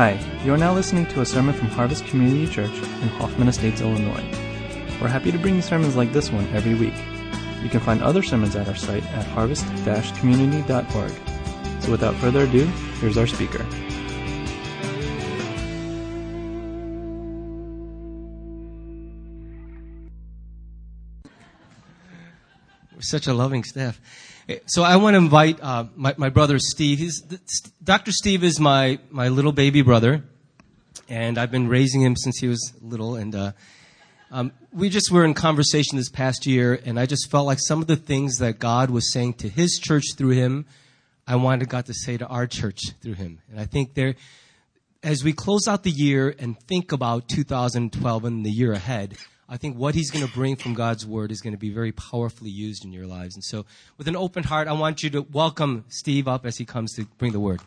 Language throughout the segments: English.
Hi, you are now listening to a sermon from Harvest Community Church in Hoffman Estates, Illinois. We're happy to bring you sermons like this one every week. You can find other sermons at our site at harvest-community.org. So without further ado, here's our speaker. Such a loving staff. So I want to invite uh, my, my brother Steve. He's, Dr. Steve is my, my little baby brother, and I've been raising him since he was little. And uh, um, we just were in conversation this past year, and I just felt like some of the things that God was saying to His church through him, I wanted God to say to our church through him. And I think there, as we close out the year and think about 2012 and the year ahead, I think what he's going to bring from God's word is going to be very powerfully used in your lives. And so, with an open heart, I want you to welcome Steve up as he comes to bring the word.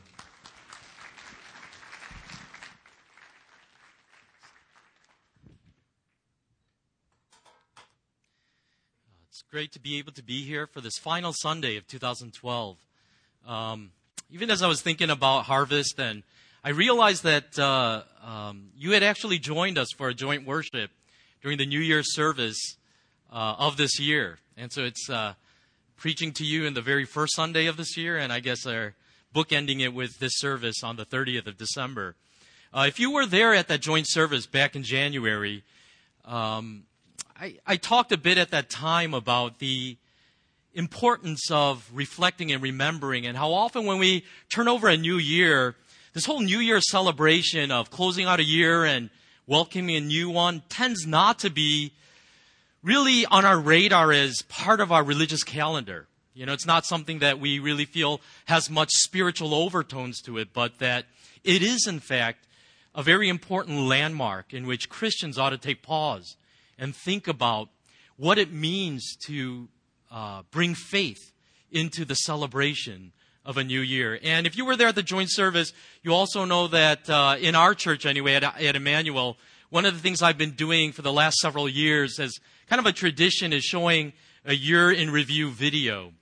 It's great to be able to be here for this final Sunday of 2012. Um, even as I was thinking about Harvest, and I realized that uh, um, you had actually joined us for a joint worship during the New Year's service uh, of this year. And so it's uh, preaching to you in the very first Sunday of this year, and I guess our bookending it with this service on the 30th of December. Uh, if you were there at that joint service back in January, um, I, I talked a bit at that time about the importance of reflecting and remembering, and how often when we turn over a new year, this whole New Year celebration of closing out a year and welcoming a new one tends not to be really on our radar as part of our religious calendar. You know, it's not something that we really feel has much spiritual overtones to it, but that it is, in fact, a very important landmark in which Christians ought to take pause and think about what it means to uh, bring faith into the celebration of a new year. And if you were there at the joint service, you also know that uh, in our church, anyway, at, at Emmanuel, one of the things I've been doing for the last several years as kind of a tradition is showing a year in review video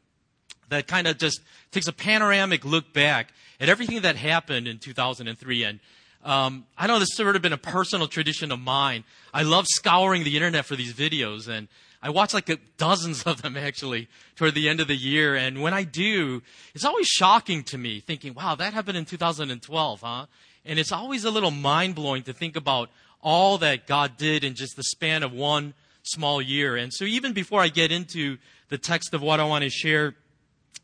that kind of just takes a panoramic look back at everything that happened in 2003. And um, I know this has sort of been a personal tradition of mine. I love scouring the internet for these videos, and I watch like dozens of them actually toward the end of the year. And when I do, it's always shocking to me thinking, wow, that happened in 2012, huh? And it's always a little mind blowing to think about all that God did in just the span of one small year. And so even before I get into the text of what I want to share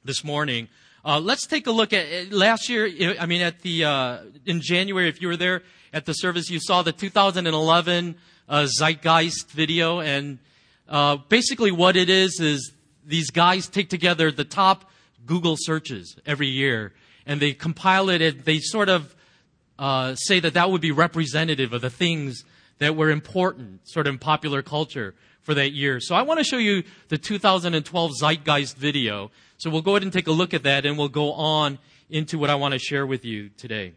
this morning, uh, let's take a look at last year. I mean, at the uh, in January, if you were there at the service, you saw the 2011 uh, Zeitgeist video, and uh, basically, what it is is these guys take together the top Google searches every year, and they compile it. And they sort of uh, say that that would be representative of the things that were important, sort of in popular culture for that year. So I want to show you the 2012 Zeitgeist video. So we'll go ahead and take a look at that, and we'll go on into what I want to share with you today.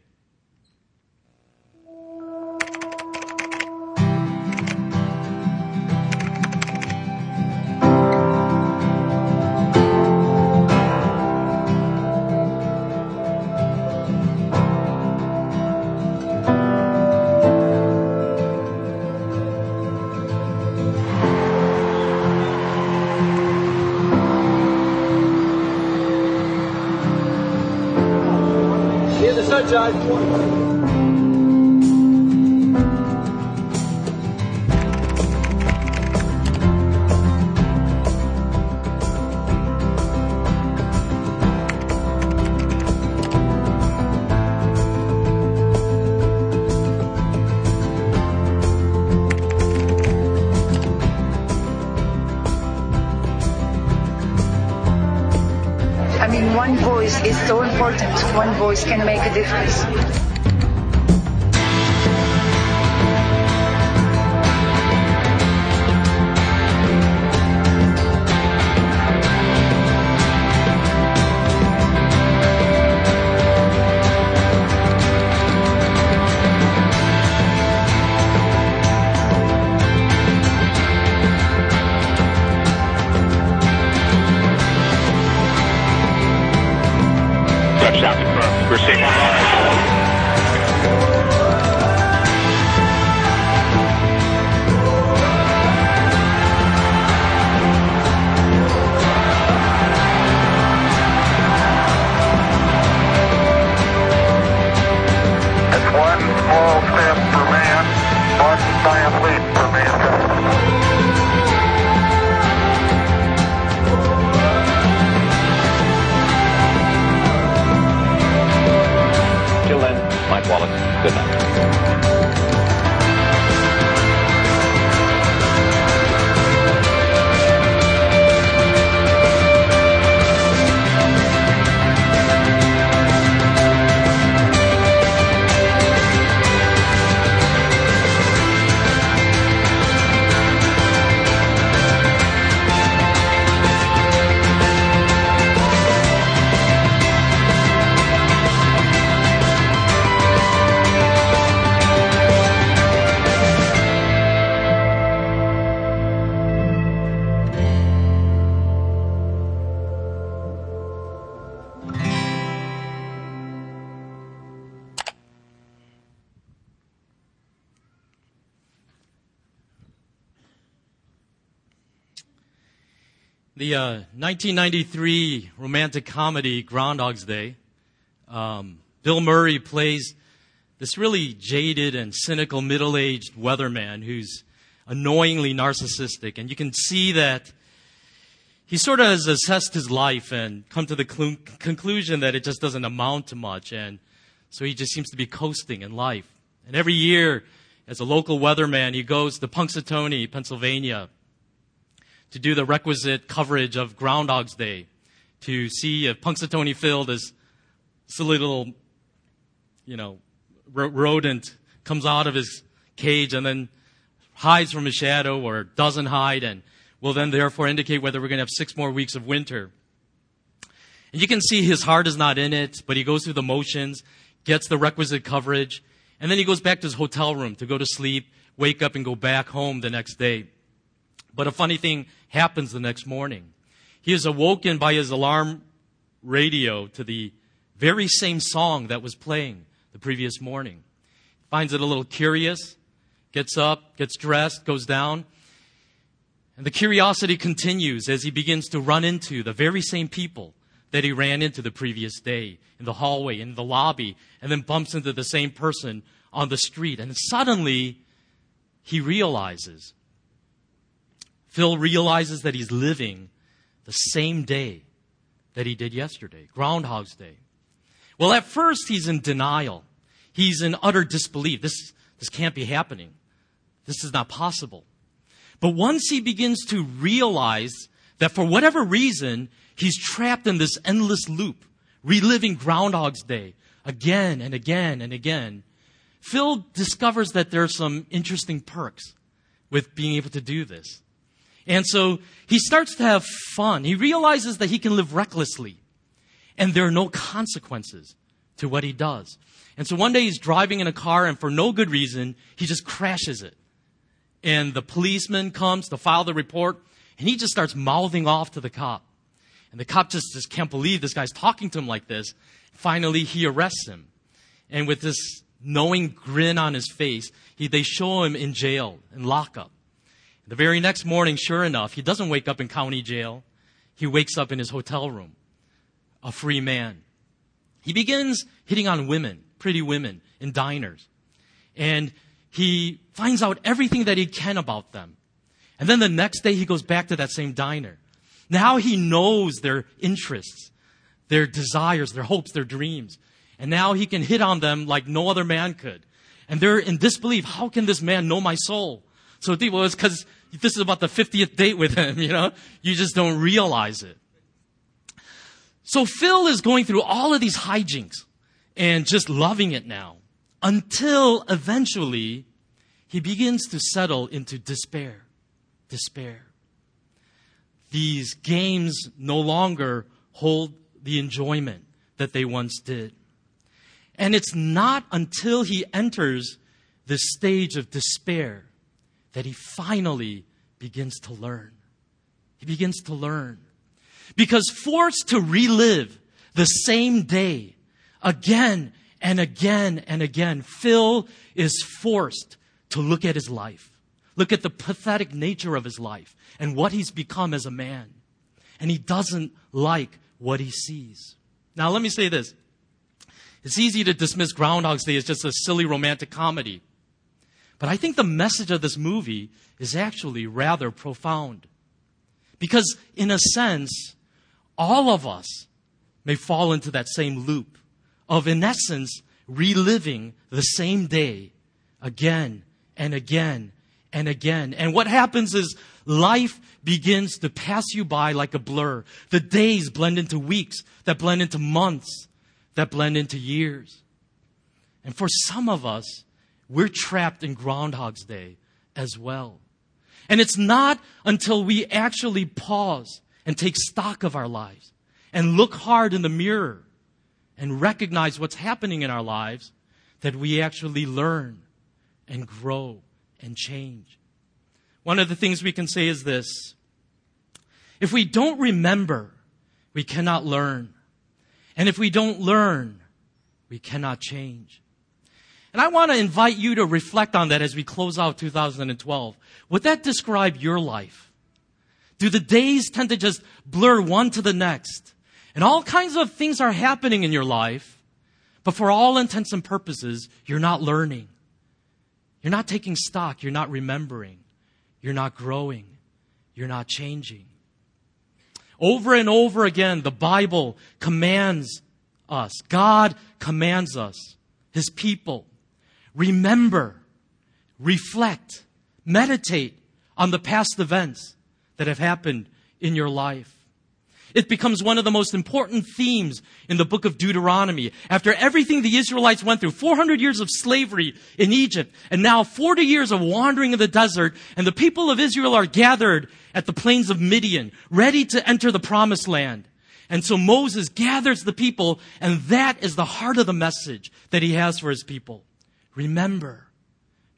já voice is so important. One voice can make a difference. The uh, 1993 romantic comedy Groundhog's Day. Um, Bill Murray plays this really jaded and cynical middle-aged weatherman who's annoyingly narcissistic, and you can see that he sort of has assessed his life and come to the clu- conclusion that it just doesn't amount to much, and so he just seems to be coasting in life. And every year, as a local weatherman, he goes to Punxsutawney, Pennsylvania, to do the requisite coverage of Groundhog's Day to see if Punxsutawney Phil, this silly little, you know, rodent, comes out of his cage and then hides from his shadow or doesn't hide and will then therefore indicate whether we're going to have six more weeks of winter. And you can see his heart is not in it, but he goes through the motions, gets the requisite coverage, and then he goes back to his hotel room to go to sleep, wake up, and go back home the next day. But a funny thing happens the next morning. He is awoken by his alarm radio to the very same song that was playing the previous morning. Finds it a little curious, gets up, gets dressed, goes down. And the curiosity continues as he begins to run into the very same people that he ran into the previous day in the hallway, in the lobby, and then bumps into the same person on the street. And suddenly, he realizes Phil realizes that he's living the same day that he did yesterday, Groundhog's Day. Well, at first, he's in denial. He's in utter disbelief. This, this can't be happening. This is not possible. But once he begins to realize that for whatever reason, he's trapped in this endless loop, reliving Groundhog's Day again and again and again, Phil discovers that there are some interesting perks with being able to do this. And so he starts to have fun. He realizes that he can live recklessly and there are no consequences to what he does. And so one day he's driving in a car and for no good reason, he just crashes it. And the policeman comes to file the report and he just starts mouthing off to the cop. And the cop just, just can't believe this guy's talking to him like this. Finally, he arrests him. And with this knowing grin on his face, he, they show him in jail, in lockup. The very next morning, sure enough, he doesn't wake up in county jail. He wakes up in his hotel room, a free man. He begins hitting on women, pretty women, in diners. And he finds out everything that he can about them. And then the next day, he goes back to that same diner. Now he knows their interests, their desires, their hopes, their dreams. And now he can hit on them like no other man could. And they're in disbelief. How can this man know my soul? So well, it's because this is about the 50th date with him, you know? You just don't realize it. So Phil is going through all of these hijinks and just loving it now until eventually he begins to settle into despair. Despair. These games no longer hold the enjoyment that they once did. And it's not until he enters this stage of despair that he finally begins to learn. He begins to learn. Because forced to relive the same day again and again and again, Phil is forced to look at his life, look at the pathetic nature of his life and what he's become as a man. And he doesn't like what he sees. Now, let me say this. It's easy to dismiss Groundhog's Day as just a silly romantic comedy. But I think the message of this movie is actually rather profound. Because, in a sense, all of us may fall into that same loop of, in essence, reliving the same day again and again and again. And what happens is life begins to pass you by like a blur. The days blend into weeks, that blend into months, that blend into years. And for some of us, we're trapped in Groundhog's Day as well. And it's not until we actually pause and take stock of our lives and look hard in the mirror and recognize what's happening in our lives that we actually learn and grow and change. One of the things we can say is this. If we don't remember, we cannot learn. And if we don't learn, we cannot change. And I want to invite you to reflect on that as we close out 2012. Would that describe your life? Do the days tend to just blur one to the next? And all kinds of things are happening in your life, but for all intents and purposes, you're not learning. You're not taking stock. You're not remembering. You're not growing. You're not changing. Over and over again, the Bible commands us. God commands us, His people. Remember, reflect, meditate on the past events that have happened in your life. It becomes one of the most important themes in the book of Deuteronomy. After everything the Israelites went through, 400 years of slavery in Egypt, and now 40 years of wandering in the desert, and the people of Israel are gathered at the plains of Midian, ready to enter the promised land. And so Moses gathers the people, and that is the heart of the message that he has for his people. Remember.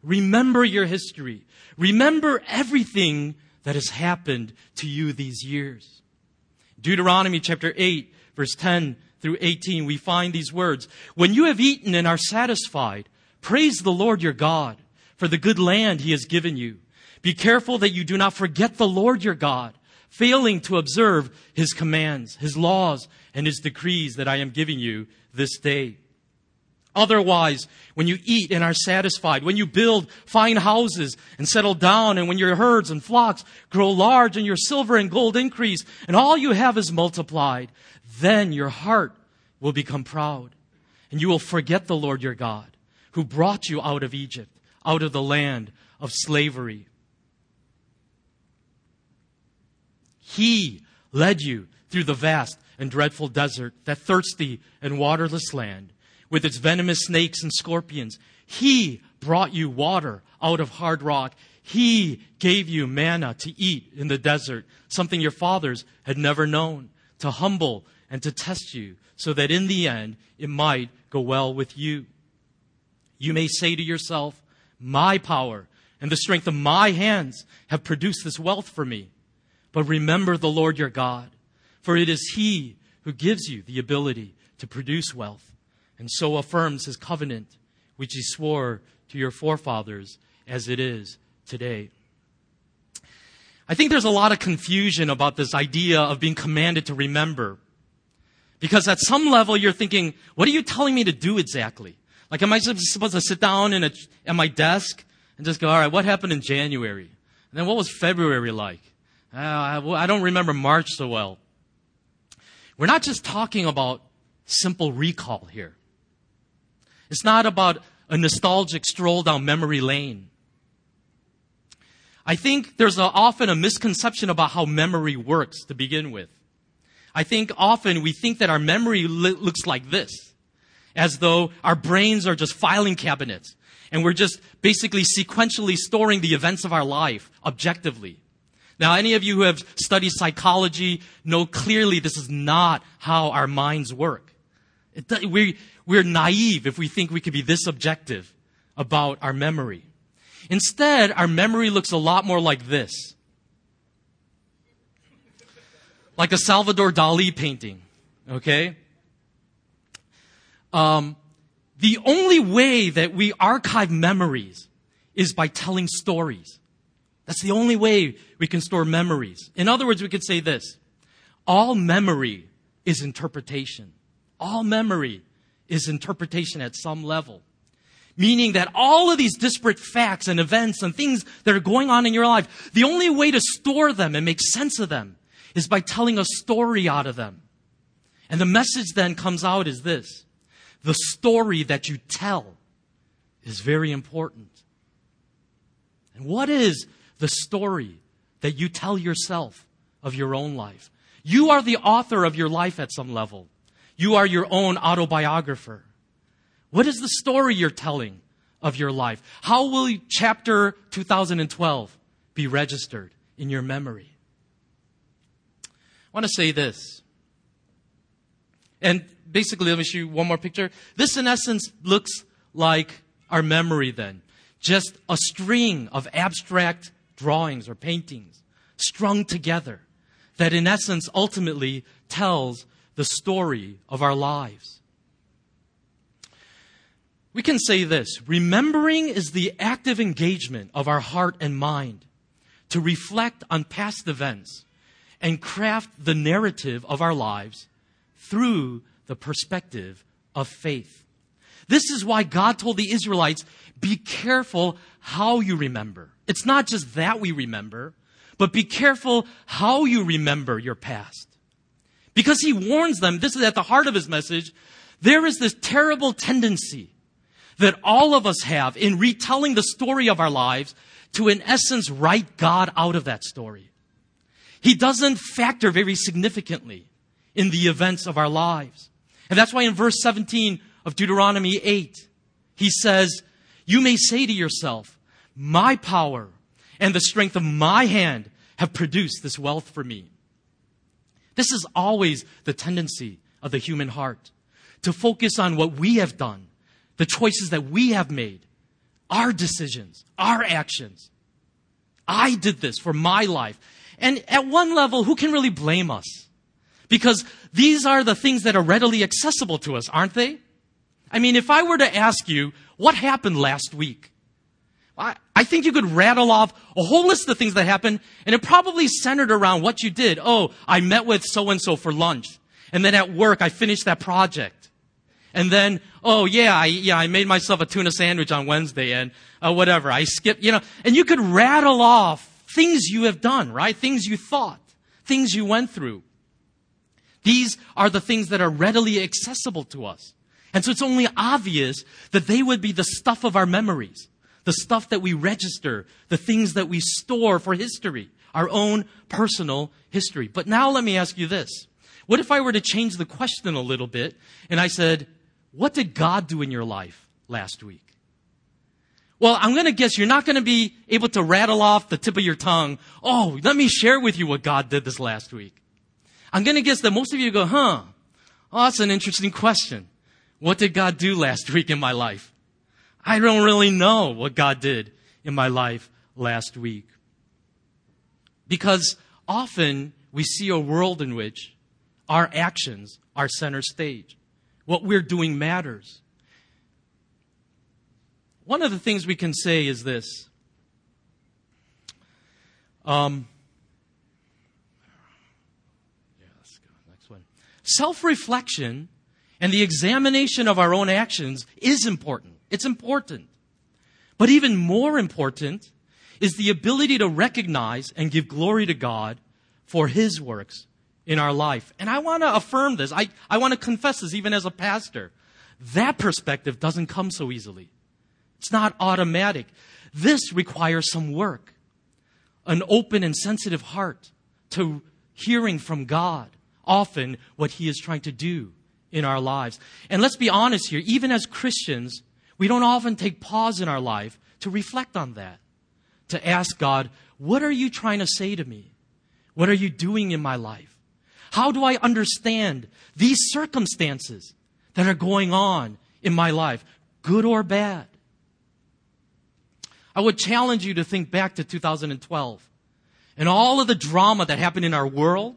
Remember your history. Remember everything that has happened to you these years. Deuteronomy chapter 8, verse 10 through 18, we find these words. When you have eaten and are satisfied, praise the Lord your God for the good land he has given you. Be careful that you do not forget the Lord your God, failing to observe his commands, his laws, and his decrees that I am giving you this day. Otherwise, when you eat and are satisfied, when you build fine houses and settle down, and when your herds and flocks grow large and your silver and gold increase, and all you have is multiplied, then your heart will become proud, and you will forget the Lord your God, who brought you out of Egypt, out of the land of slavery. He led you through the vast and dreadful desert, that thirsty and waterless land with its venomous snakes and scorpions. He brought you water out of hard rock. He gave you manna to eat in the desert, something your fathers had never known, to humble and to test you, so that in the end it might go well with you. You may say to yourself, My power and the strength of my hands have produced this wealth for me. But remember the Lord your God, for it is He who gives you the ability to produce wealth and so affirms his covenant, which he swore to your forefathers as it is today. I think there's a lot of confusion about this idea of being commanded to remember. Because at some level you're thinking, what are you telling me to do exactly? Like, am I supposed to sit down in a, at my desk and just go, all right, what happened in January? And then what was February like? Uh, I, I don't remember March so well. We're not just talking about simple recall here. It's not about a nostalgic stroll down memory lane. I think there's a, often a misconception about how memory works to begin with. I think often we think that our memory li- looks like this, as though our brains are just filing cabinets and we're just basically sequentially storing the events of our life objectively. Now, any of you who have studied psychology know clearly this is not how our minds work. It, we, we're naive if we think we could be this objective about our memory. Instead, our memory looks a lot more like this. Like a Salvador Dali painting, okay? Um, the only way that we archive memories is by telling stories. That's the only way we can store memories. In other words, we could say this. All memory is interpretation. All memory is interpretation at some level. Meaning that all of these disparate facts and events and things that are going on in your life, the only way to store them and make sense of them is by telling a story out of them. And the message then comes out is this. the story that you tell is very important. And what is the story that you tell yourself of your own life? You are the author of your life at some level. You are your own autobiographer. What is the story you're telling of your life? How will chapter 2012 be registered in your memory? I want to say this. And basically, let me show you one more picture. This, in essence, looks like our memory then. Just a string of abstract drawings or paintings strung together that, in essence, ultimately tells the story of our lives. We can say this remembering is the active engagement of our heart and mind to reflect on past events and craft the narrative of our lives through the perspective of faith. This is why God told the Israelites, be careful how you remember. It's not just that we remember, but be careful how you remember your past. Because he warns them, this is at the heart of his message, there is this terrible tendency that all of us have in retelling the story of our lives to, in essence, write God out of that story. He doesn't factor very significantly in the events of our lives. And that's why in verse 17 of Deuteronomy 8, he says, You may say to yourself, My power and the strength of my hand have produced this wealth for me. This is always the tendency of the human heart to focus on what we have done, the choices that we have made, our decisions, our actions. I did this for my life. And at one level, who can really blame us? Because these are the things that are readily accessible to us, aren't they? I mean, if I were to ask you, what happened last week? I, I think you could rattle off a whole list of things that happened, and it probably centered around what you did. Oh, I met with so and so for lunch. And then at work, I finished that project. And then, oh yeah, I, yeah, I made myself a tuna sandwich on Wednesday and uh, whatever. I skipped, you know, and you could rattle off things you have done, right? Things you thought, things you went through. These are the things that are readily accessible to us. And so it's only obvious that they would be the stuff of our memories the stuff that we register, the things that we store for history, our own personal history. But now let me ask you this. What if I were to change the question a little bit and I said, what did God do in your life last week? Well, I'm going to guess you're not going to be able to rattle off the tip of your tongue. Oh, let me share with you what God did this last week. I'm going to guess that most of you go, huh? Oh, that's an interesting question. What did God do last week in my life? I don't really know what God did in my life last week. Because often we see a world in which our actions are center stage. What we're doing matters. One of the things we can say is this. Um, yeah, let's go. Next one. Self reflection and the examination of our own actions is important. It's important. But even more important is the ability to recognize and give glory to God for His works in our life. And I want to affirm this. I, I want to confess this even as a pastor. That perspective doesn't come so easily. It's not automatic. This requires some work, an open and sensitive heart to hearing from God, often what He is trying to do in our lives. And let's be honest here, even as Christians, we don't often take pause in our life to reflect on that, to ask God, what are you trying to say to me? What are you doing in my life? How do I understand these circumstances that are going on in my life, good or bad? I would challenge you to think back to 2012 and all of the drama that happened in our world,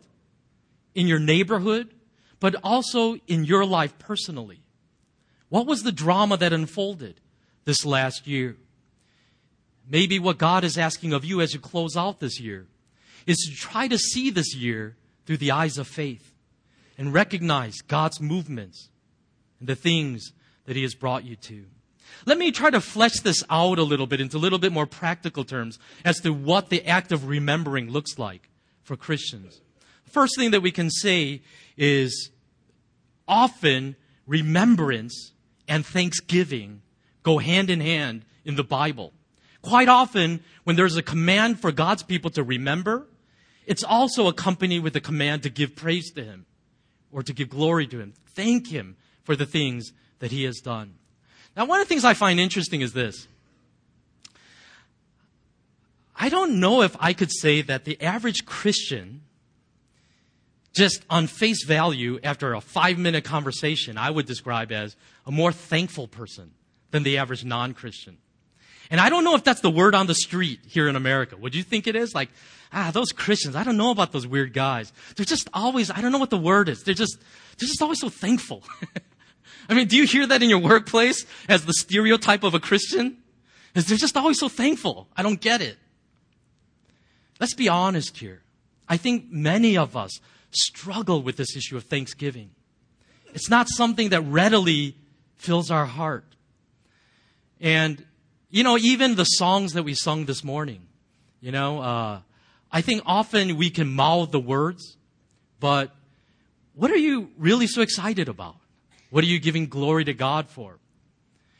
in your neighborhood, but also in your life personally. What was the drama that unfolded this last year? Maybe what God is asking of you as you close out this year is to try to see this year through the eyes of faith and recognize God's movements and the things that He has brought you to. Let me try to flesh this out a little bit into a little bit more practical terms as to what the act of remembering looks like for Christians. First thing that we can say is often remembrance and thanksgiving go hand in hand in the Bible. Quite often, when there's a command for God's people to remember, it's also accompanied with a command to give praise to Him or to give glory to Him. Thank Him for the things that He has done. Now, one of the things I find interesting is this. I don't know if I could say that the average Christian, just on face value, after a five minute conversation, I would describe as a more thankful person than the average non Christian. And I don't know if that's the word on the street here in America. Would you think it is? Like, ah, those Christians, I don't know about those weird guys. They're just always, I don't know what the word is. They're just, they're just always so thankful. I mean, do you hear that in your workplace as the stereotype of a Christian? Is they're just always so thankful. I don't get it. Let's be honest here. I think many of us struggle with this issue of thanksgiving. It's not something that readily fills our heart. And, you know, even the songs that we sung this morning, you know, uh, I think often we can mouth the words, but what are you really so excited about? What are you giving glory to God for?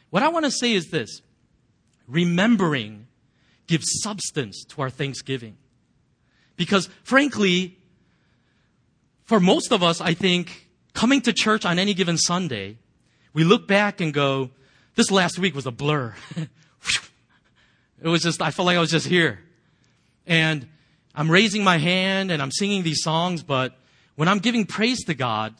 What I want to say is this remembering gives substance to our thanksgiving. Because frankly, for most of us, I think coming to church on any given Sunday, we look back and go, this last week was a blur. it was just, I felt like I was just here. And I'm raising my hand and I'm singing these songs, but when I'm giving praise to God,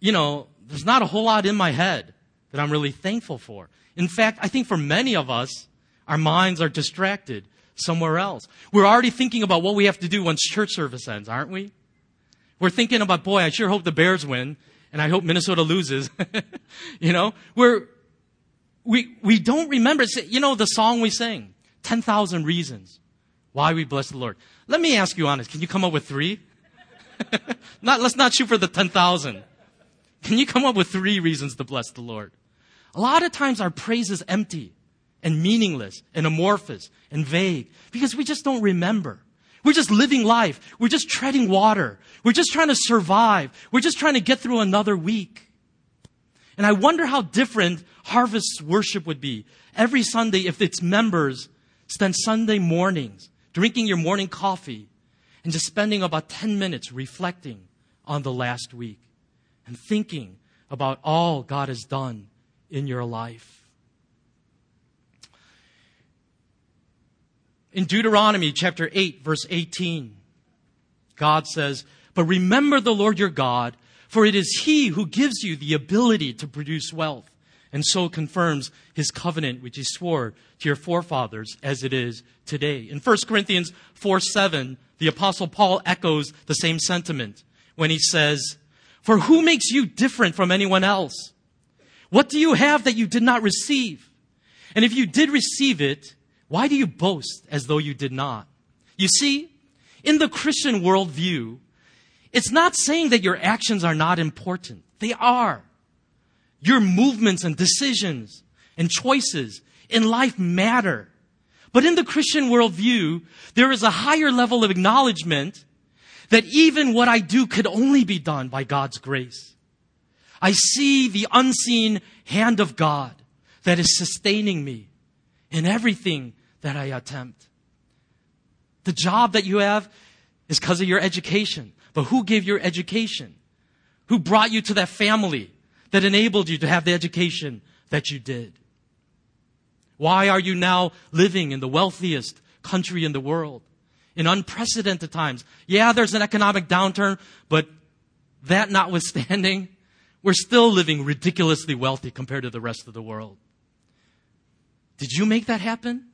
you know, there's not a whole lot in my head that I'm really thankful for. In fact, I think for many of us, our minds are distracted somewhere else. We're already thinking about what we have to do once church service ends, aren't we? We're thinking about, boy, I sure hope the Bears win, and I hope Minnesota loses. you know, we're, we, we don't remember, you know, the song we sing, 10,000 reasons why we bless the Lord. Let me ask you honest, can you come up with three? not, let's not shoot for the 10,000. Can you come up with three reasons to bless the Lord? A lot of times our praise is empty and meaningless and amorphous and vague because we just don't remember. We're just living life. We're just treading water. We're just trying to survive. We're just trying to get through another week. And I wonder how different Harvest worship would be every Sunday if its members spent Sunday mornings drinking your morning coffee and just spending about 10 minutes reflecting on the last week and thinking about all God has done in your life. In Deuteronomy chapter 8, verse 18, God says, But remember the Lord your God, for it is He who gives you the ability to produce wealth, and so confirms His covenant which He swore to your forefathers as it is today. In 1 Corinthians 4 7, the Apostle Paul echoes the same sentiment when he says, For who makes you different from anyone else? What do you have that you did not receive? And if you did receive it, why do you boast as though you did not? You see, in the Christian worldview, it's not saying that your actions are not important. They are. Your movements and decisions and choices in life matter. But in the Christian worldview, there is a higher level of acknowledgement that even what I do could only be done by God's grace. I see the unseen hand of God that is sustaining me in everything that I attempt. The job that you have is because of your education. But who gave your education? Who brought you to that family that enabled you to have the education that you did? Why are you now living in the wealthiest country in the world? In unprecedented times. Yeah, there's an economic downturn, but that notwithstanding, we're still living ridiculously wealthy compared to the rest of the world. Did you make that happen?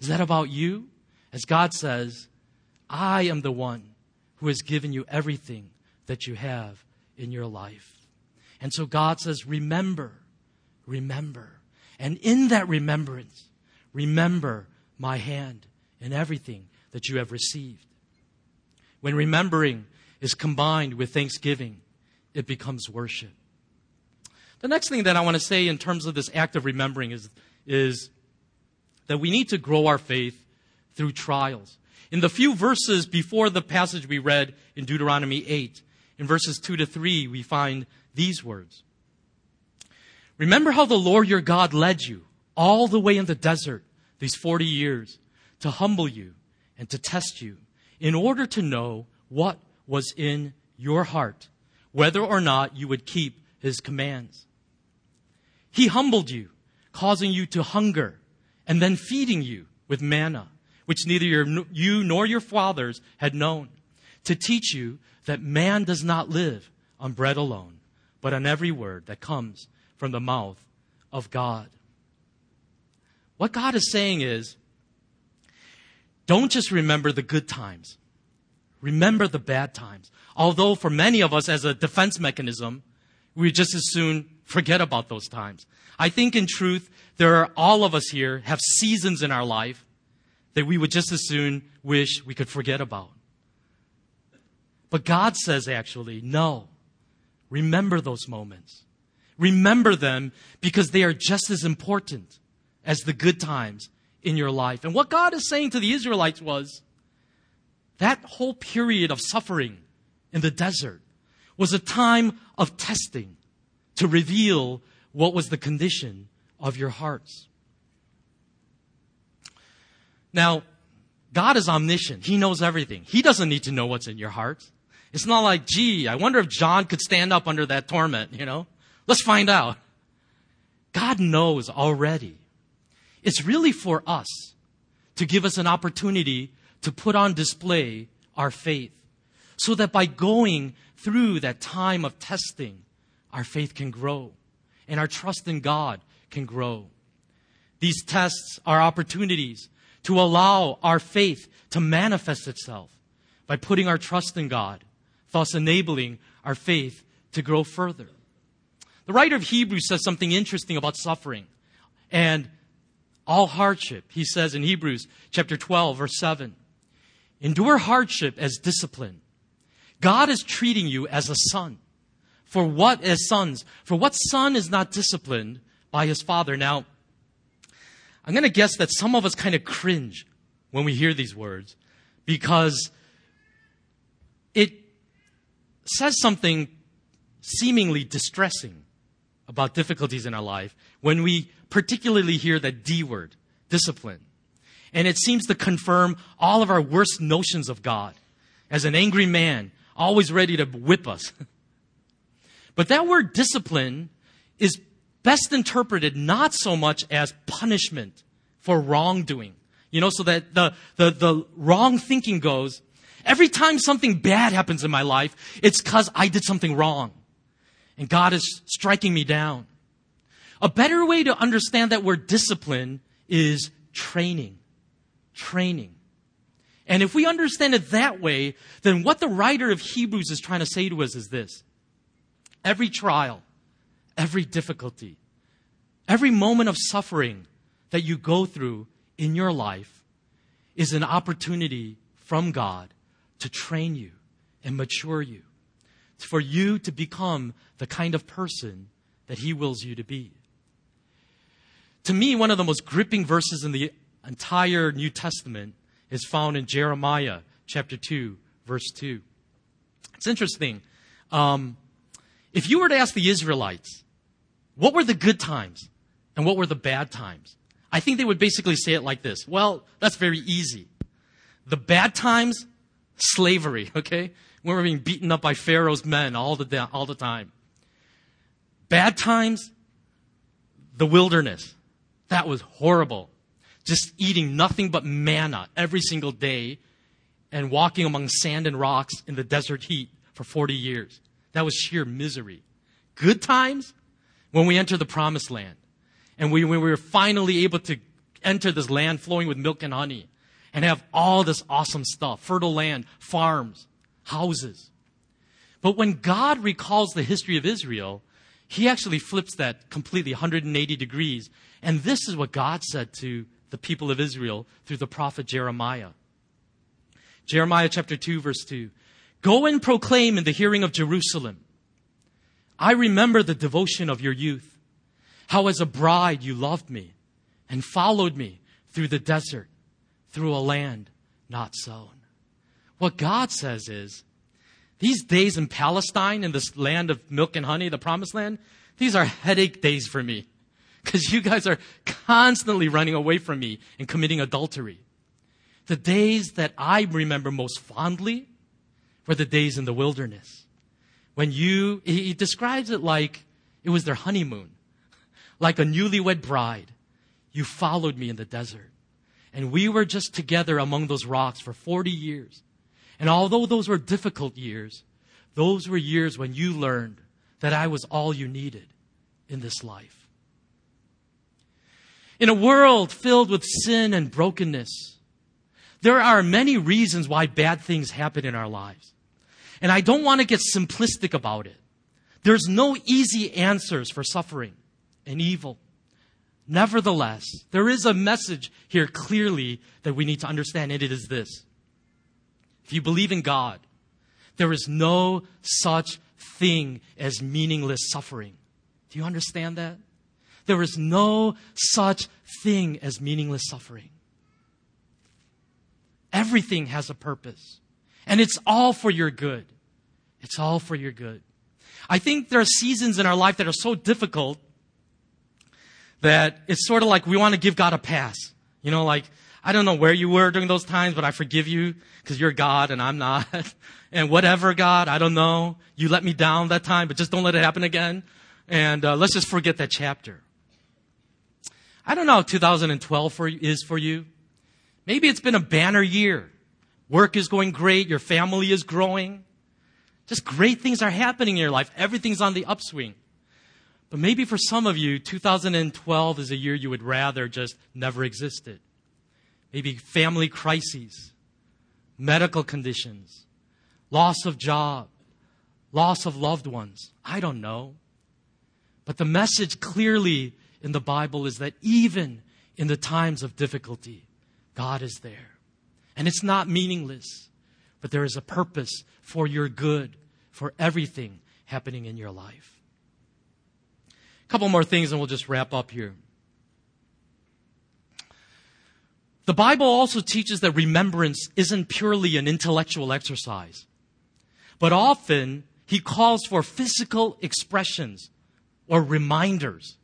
Is that about you? As God says, I am the one who has given you everything that you have in your life. And so God says, remember, remember. And in that remembrance, remember my hand in everything that you have received. When remembering is combined with thanksgiving, it becomes worship. The next thing that I want to say in terms of this act of remembering is, is that we need to grow our faith through trials. In the few verses before the passage we read in Deuteronomy 8, in verses 2 to 3, we find these words Remember how the Lord your God led you all the way in the desert these 40 years to humble you and to test you in order to know what was in your heart, whether or not you would keep his commands. He humbled you, causing you to hunger, and then feeding you with manna, which neither your, you nor your fathers had known, to teach you that man does not live on bread alone, but on every word that comes from the mouth of God. What God is saying is, don't just remember the good times. Remember the bad times. Although for many of us as a defense mechanism, we just as soon forget about those times. I think in truth, there are all of us here have seasons in our life that we would just as soon wish we could forget about. But God says actually, no. Remember those moments. Remember them because they are just as important as the good times in your life. And what God is saying to the Israelites was that whole period of suffering in the desert was a time of testing to reveal what was the condition of your hearts. Now, God is omniscient. He knows everything. He doesn't need to know what's in your heart. It's not like, gee, I wonder if John could stand up under that torment, you know? Let's find out. God knows already. It's really for us to give us an opportunity to put on display our faith so that by going through that time of testing, our faith can grow and our trust in God can grow. These tests are opportunities to allow our faith to manifest itself by putting our trust in God, thus enabling our faith to grow further. The writer of Hebrews says something interesting about suffering and all hardship. He says in Hebrews chapter 12 verse 7, endure hardship as discipline. God is treating you as a son. For what as sons? For what son is not disciplined by his father? Now, I'm going to guess that some of us kind of cringe when we hear these words because it says something seemingly distressing about difficulties in our life when we particularly hear that D word, discipline. And it seems to confirm all of our worst notions of God as an angry man, always ready to whip us. but that word discipline is best interpreted not so much as punishment for wrongdoing. You know, so that the, the, the wrong thinking goes, every time something bad happens in my life, it's because I did something wrong and God is striking me down. A better way to understand that word discipline is training. Training. And if we understand it that way, then what the writer of Hebrews is trying to say to us is this. Every trial, every difficulty, every moment of suffering that you go through in your life is an opportunity from God to train you and mature you for you to become the kind of person that He wills you to be. To me, one of the most gripping verses in the entire New Testament is found in Jeremiah chapter 2, verse 2. It's interesting. Um, if you were to ask the Israelites, what were the good times and what were the bad times? I think they would basically say it like this. Well, that's very easy. The bad times, slavery, okay? When We were being beaten up by Pharaoh's men all the, all the time. Bad times, the wilderness. That was horrible. Just eating nothing but manna every single day and walking among sand and rocks in the desert heat for 40 years. That was sheer misery. Good times, when we enter the promised land and we, when we were finally able to enter this land flowing with milk and honey and have all this awesome stuff fertile land, farms, houses. But when God recalls the history of Israel, he actually flips that completely 180 degrees. And this is what God said to the people of Israel through the prophet Jeremiah. Jeremiah chapter 2 verse 2. Go and proclaim in the hearing of Jerusalem. I remember the devotion of your youth, how as a bride you loved me and followed me through the desert, through a land not sown. What God says is, these days in Palestine, in this land of milk and honey, the promised land, These are headache days for me because you guys are constantly running away from me and committing adultery. The days that I remember most fondly were the days in the wilderness. When you, he describes it like it was their honeymoon, like a newlywed bride. You followed me in the desert. And we were just together among those rocks for 40 years. And although those were difficult years, those were years when you learned that I was all you needed in this life. In a world filled with sin and brokenness, there are many reasons why bad things happen in our lives. And I don't want to get simplistic about it. There's no easy answers for suffering and evil. Nevertheless, there is a message here clearly that we need to understand, and it is this. If you believe in God, there is no such thing as meaningless suffering. Do you understand that? There is no such thing as meaningless suffering. Everything has a purpose. And it's all for your good. It's all for your good. I think there are seasons in our life that are so difficult that it's sort of like we want to give God a pass. You know, like, I don't know where you were during those times, but I forgive you because you're God and I'm not. and whatever, God, I don't know. You let me down that time, but just don't let it happen again. And uh, let's just forget that chapter. I don't know how 2012 for, is for you. Maybe it's been a banner year. Work is going great. Your family is growing. Just great things are happening in your life. Everything's on the upswing. But maybe for some of you, 2012 is a year you would rather just never existed. Maybe family crises, medical conditions, loss of job, loss of loved ones. I don't know. But the message clearly in the Bible is that even in the times of difficulty, God is there. And it's not meaningless, but there is a purpose for your good, for everything happening in your life. A couple more things and we'll just wrap up here. The Bible also teaches that remembrance isn't purely an intellectual exercise, but often he calls for physical expressions or reminders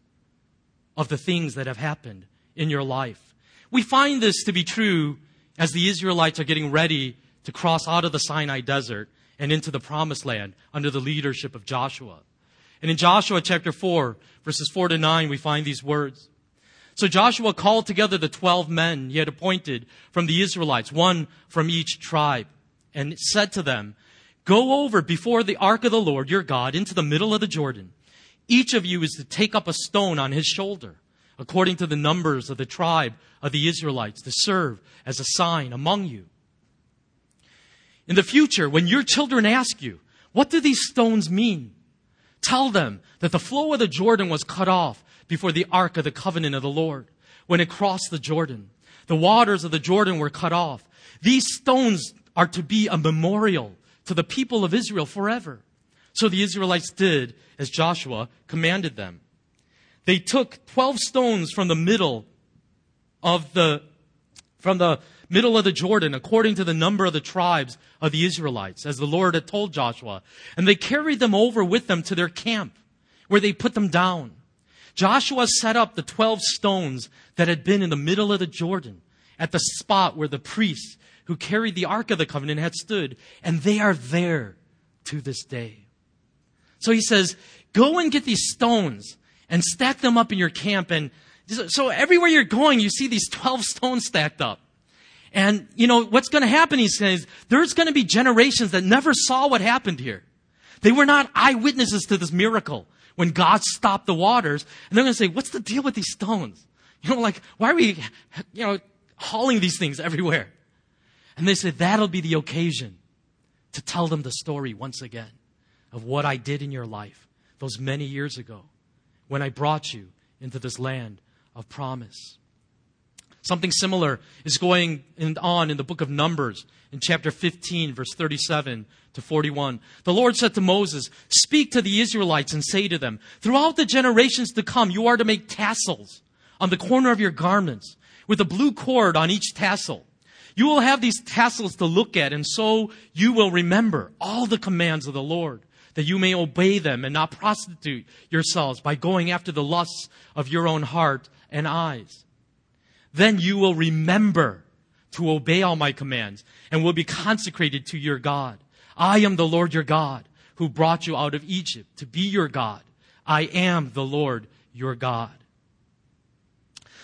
of the things that have happened in your life. We find this to be true as the Israelites are getting ready to cross out of the Sinai desert and into the promised land under the leadership of Joshua. And in Joshua chapter 4, verses 4 to 9, we find these words. So Joshua called together the 12 men he had appointed from the Israelites, one from each tribe, and said to them, Go over before the ark of the Lord your God into the middle of the Jordan. Each of you is to take up a stone on his shoulder, according to the numbers of the tribe of the Israelites, to serve as a sign among you. In the future, when your children ask you, what do these stones mean? Tell them that the flow of the Jordan was cut off before the ark of the covenant of the Lord when it crossed the Jordan. The waters of the Jordan were cut off. These stones are to be a memorial to the people of Israel forever. So the Israelites did as Joshua commanded them. They took 12 stones from the middle of the, from the middle of the Jordan, according to the number of the tribes of the Israelites, as the Lord had told Joshua. And they carried them over with them to their camp, where they put them down. Joshua set up the 12 stones that had been in the middle of the Jordan, at the spot where the priests who carried the Ark of the Covenant had stood, and they are there to this day. So he says, go and get these stones and stack them up in your camp. And so everywhere you're going, you see these 12 stones stacked up. And, you know, what's going to happen, he says, there's going to be generations that never saw what happened here. They were not eyewitnesses to this miracle when God stopped the waters. And they're going to say, what's the deal with these stones? You know, like, why are we, you know, hauling these things everywhere? And they said, that'll be the occasion to tell them the story once again of what I did in your life those many years ago when I brought you into this land of promise. Something similar is going on in the book of Numbers in chapter 15, verse 37 to 41. The Lord said to Moses, Speak to the Israelites and say to them, Throughout the generations to come, you are to make tassels on the corner of your garments with a blue cord on each tassel. You will have these tassels to look at, and so you will remember all the commands of the Lord that you may obey them and not prostitute yourselves by going after the lusts of your own heart and eyes. Then you will remember to obey all my commands and will be consecrated to your God. I am the Lord your God who brought you out of Egypt to be your God. I am the Lord your God.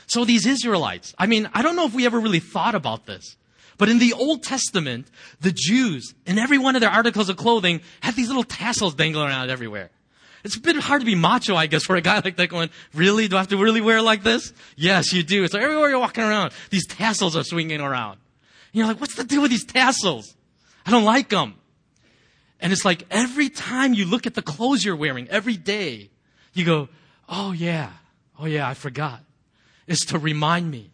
So these Israelites, I mean, I don't know if we ever really thought about this. But in the Old Testament, the Jews, in every one of their articles of clothing, had these little tassels dangling around everywhere. It's a bit hard to be macho, I guess, for a guy like that going, really? Do I have to really wear like this? Yes, you do. So everywhere you're walking around, these tassels are swinging around. And you're like, what's the deal with these tassels? I don't like them. And it's like every time you look at the clothes you're wearing every day, you go, oh yeah, oh yeah, I forgot. It's to remind me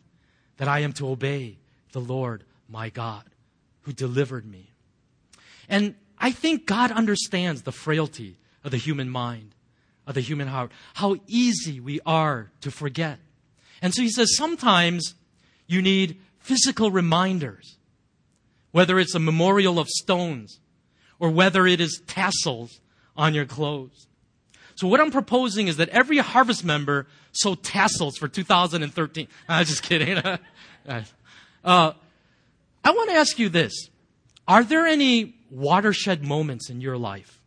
that I am to obey the Lord my God who delivered me. And I think God understands the frailty of the human mind, of the human heart, how easy we are to forget. And so he says sometimes you need physical reminders, whether it's a memorial of stones or whether it is tassels on your clothes. So what I'm proposing is that every harvest member sew tassels for 2013. I'm just kidding. uh, I want to ask you this. Are there any watershed moments in your life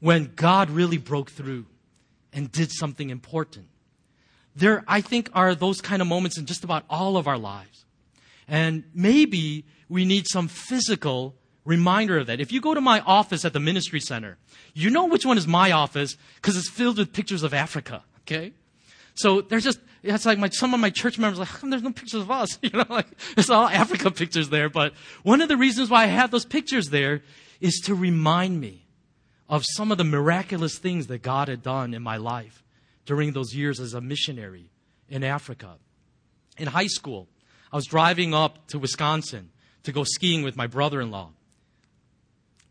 when God really broke through and did something important? There, I think, are those kind of moments in just about all of our lives. And maybe we need some physical reminder of that. If you go to my office at the ministry center, you know which one is my office because it's filled with pictures of Africa, okay? So there's just, it's like my, some of my church members like, there's no pictures of us? You know, like, it's all Africa pictures there. But one of the reasons why I have those pictures there is to remind me of some of the miraculous things that God had done in my life during those years as a missionary in Africa. In high school, I was driving up to Wisconsin to go skiing with my brother-in-law.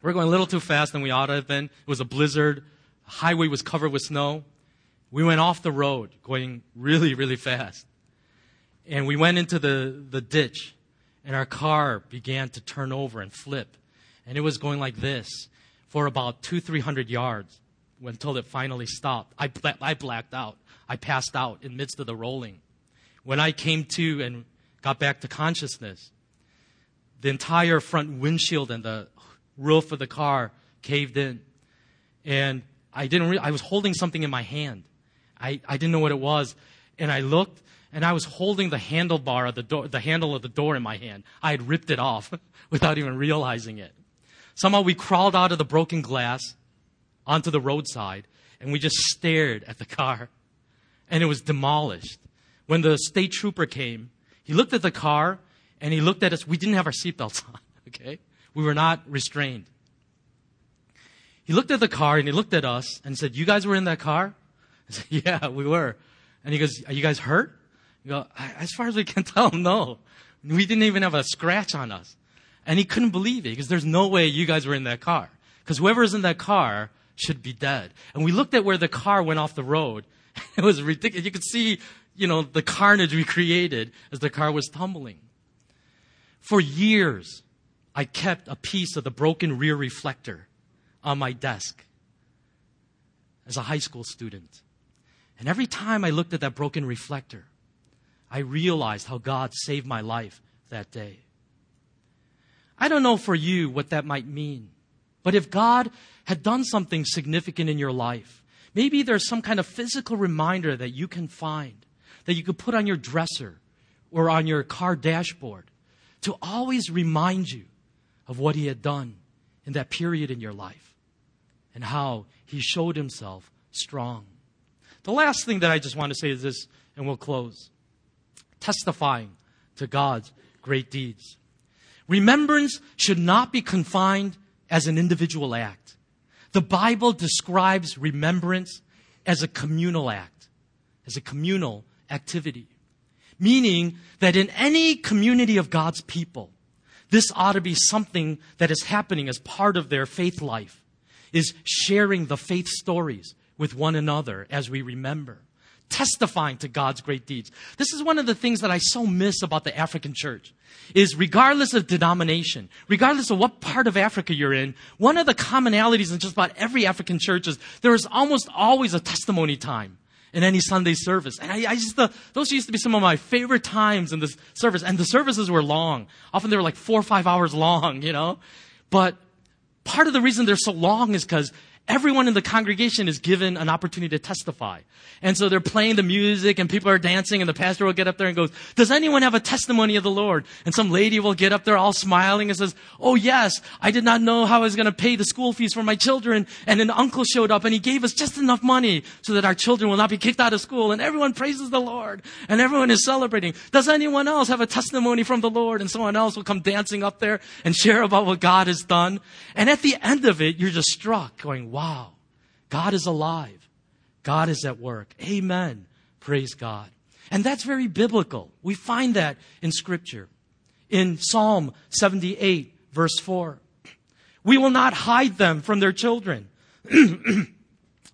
We we're going a little too fast than we ought to have been. It was a blizzard. The highway was covered with snow. We went off the road going really, really fast. And we went into the, the ditch, and our car began to turn over and flip. And it was going like this for about two, three hundred yards until it finally stopped. I, I blacked out. I passed out in midst of the rolling. When I came to and got back to consciousness, the entire front windshield and the roof of the car caved in. And I didn't re- I was holding something in my hand. I, I didn't know what it was. And I looked and I was holding the handlebar of the door, the handle of the door in my hand. I had ripped it off without even realizing it. Somehow we crawled out of the broken glass onto the roadside and we just stared at the car and it was demolished. When the state trooper came, he looked at the car and he looked at us. We didn't have our seatbelts on, okay? We were not restrained. He looked at the car and he looked at us and said, You guys were in that car? I said, yeah, we were. And he goes, are you guys hurt? You go, as far as we can tell, no. We didn't even have a scratch on us. And he couldn't believe it because there's no way you guys were in that car. Because whoever's in that car should be dead. And we looked at where the car went off the road. It was ridiculous. You could see, you know, the carnage we created as the car was tumbling. For years, I kept a piece of the broken rear reflector on my desk as a high school student. And every time I looked at that broken reflector, I realized how God saved my life that day. I don't know for you what that might mean, but if God had done something significant in your life, maybe there's some kind of physical reminder that you can find, that you could put on your dresser or on your car dashboard to always remind you of what He had done in that period in your life and how He showed Himself strong. The last thing that I just want to say is this, and we'll close. Testifying to God's great deeds. Remembrance should not be confined as an individual act. The Bible describes remembrance as a communal act, as a communal activity. Meaning that in any community of God's people, this ought to be something that is happening as part of their faith life, is sharing the faith stories with one another as we remember, testifying to God's great deeds. This is one of the things that I so miss about the African church is regardless of denomination, regardless of what part of Africa you're in, one of the commonalities in just about every African church is there is almost always a testimony time in any Sunday service. And I, I just, the, those used to be some of my favorite times in this service. And the services were long. Often they were like four or five hours long, you know? But part of the reason they're so long is because everyone in the congregation is given an opportunity to testify. And so they're playing the music and people are dancing and the pastor will get up there and goes, does anyone have a testimony of the Lord? And some lady will get up there all smiling and says, oh yes, I did not know how I was going to pay the school fees for my children. And an uncle showed up and he gave us just enough money so that our children will not be kicked out of school. And everyone praises the Lord and everyone is celebrating. Does anyone else have a testimony from the Lord? And someone else will come dancing up there and share about what God has done. And at the end of it, you're just struck going, wow, God is alive. God is at work. Amen. Praise God. And that's very biblical. We find that in Scripture. In Psalm 78, verse 4. We will not hide them from their children. we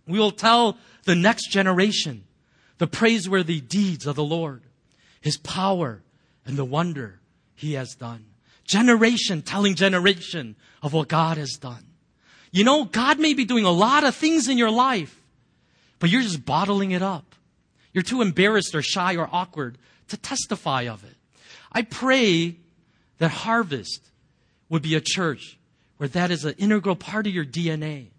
will tell the next generation the praiseworthy deeds of the Lord, His power, and the wonder He has done. Generation telling generation of what God has done. You know, God may be doing a lot of things in your life, but you're just bottling it up. You're too embarrassed or shy or awkward to testify of it. I pray that Harvest would be a church where that is an integral part of your DNA.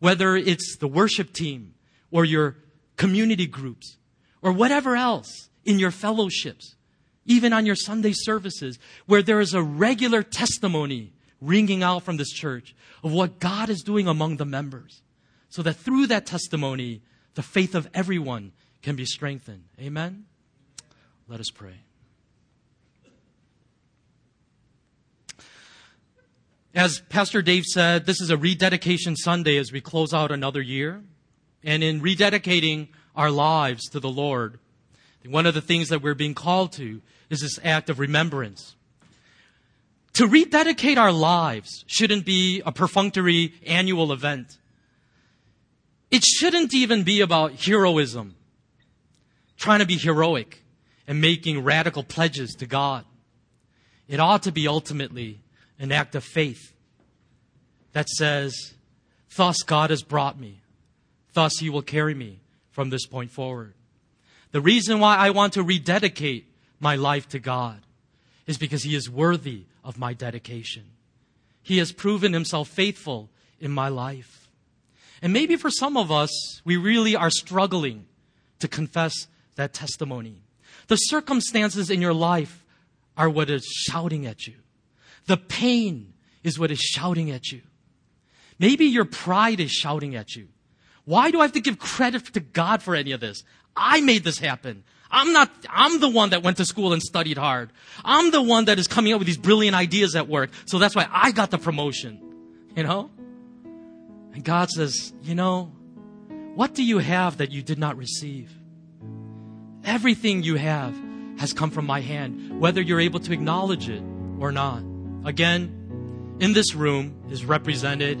Whether it's the worship team or your community groups or whatever else in your fellowships, even on your Sunday services, where there is a regular testimony ringing out from this church of what God is doing among the members. So that through that testimony, the faith of everyone can be strengthened. Amen? Let us pray. As Pastor Dave said, this is a rededication Sunday as we close out another year. And in rededicating our lives to the Lord, one of the things that we're being called to is this act of remembrance. To rededicate our lives shouldn't be a perfunctory annual event. It shouldn't even be about heroism, trying to be heroic and making radical pledges to God. It ought to be ultimately an act of faith that says, Thus God has brought me. Thus He will carry me from this point forward. The reason why I want to rededicate my life to God is because He is worthy of my dedication. He has proven himself faithful in my life. And maybe for some of us, we really are struggling to confess that testimony. The circumstances in your life are what is shouting at you. The pain is what is shouting at you. Maybe your pride is shouting at you. Why do I have to give credit to God for any of this? I made this happen. I'm not, I'm the one that went to school and studied hard. I'm the one that is coming up with these brilliant ideas at work. So that's why I got the promotion. You know? And God says, you know, what do you have that you did not receive? Everything you have has come from my hand, whether you're able to acknowledge it or not. Again, in this room is represented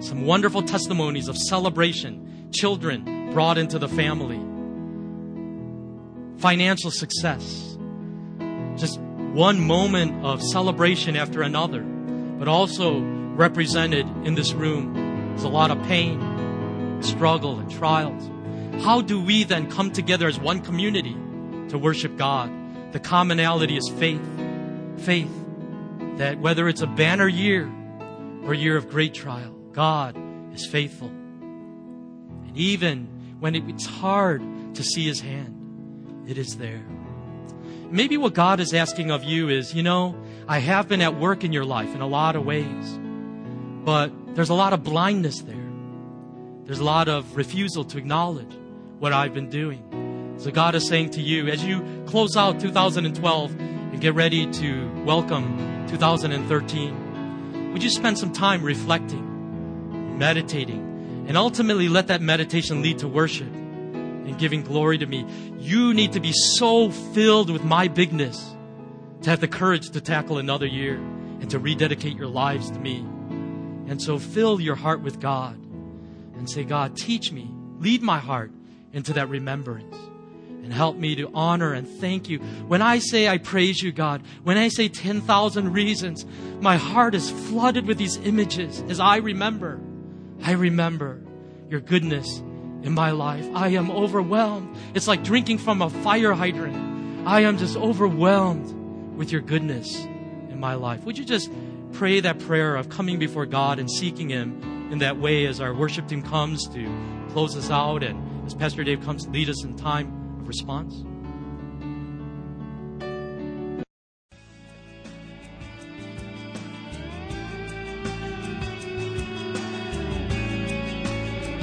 some wonderful testimonies of celebration, children brought into the family financial success. Just one moment of celebration after another, but also represented in this room is a lot of pain, struggle, and trials. How do we then come together as one community to worship God? The commonality is faith. Faith that whether it's a banner year or a year of great trial, God is faithful. And even when it's hard to see his hand, it is there. Maybe what God is asking of you is, you know, I have been at work in your life in a lot of ways, but there's a lot of blindness there. There's a lot of refusal to acknowledge what I've been doing. So God is saying to you, as you close out 2012 and get ready to welcome 2013, would you spend some time reflecting, meditating, and ultimately let that meditation lead to worship? And giving glory to me. You need to be so filled with my bigness to have the courage to tackle another year and to rededicate your lives to me. And so fill your heart with God and say, God, teach me, lead my heart into that remembrance. And help me to honor and thank you. When I say I praise you, God, when I say 10,000 reasons, my heart is flooded with these images as I remember. I remember your goodness in my life. I am overwhelmed. It's like drinking from a fire hydrant. I am just overwhelmed with your goodness in my life. Would you just pray that prayer of coming before God and seeking Him in that way as our worship team comes to close us out and as Pastor Dave comes to lead us in time of response?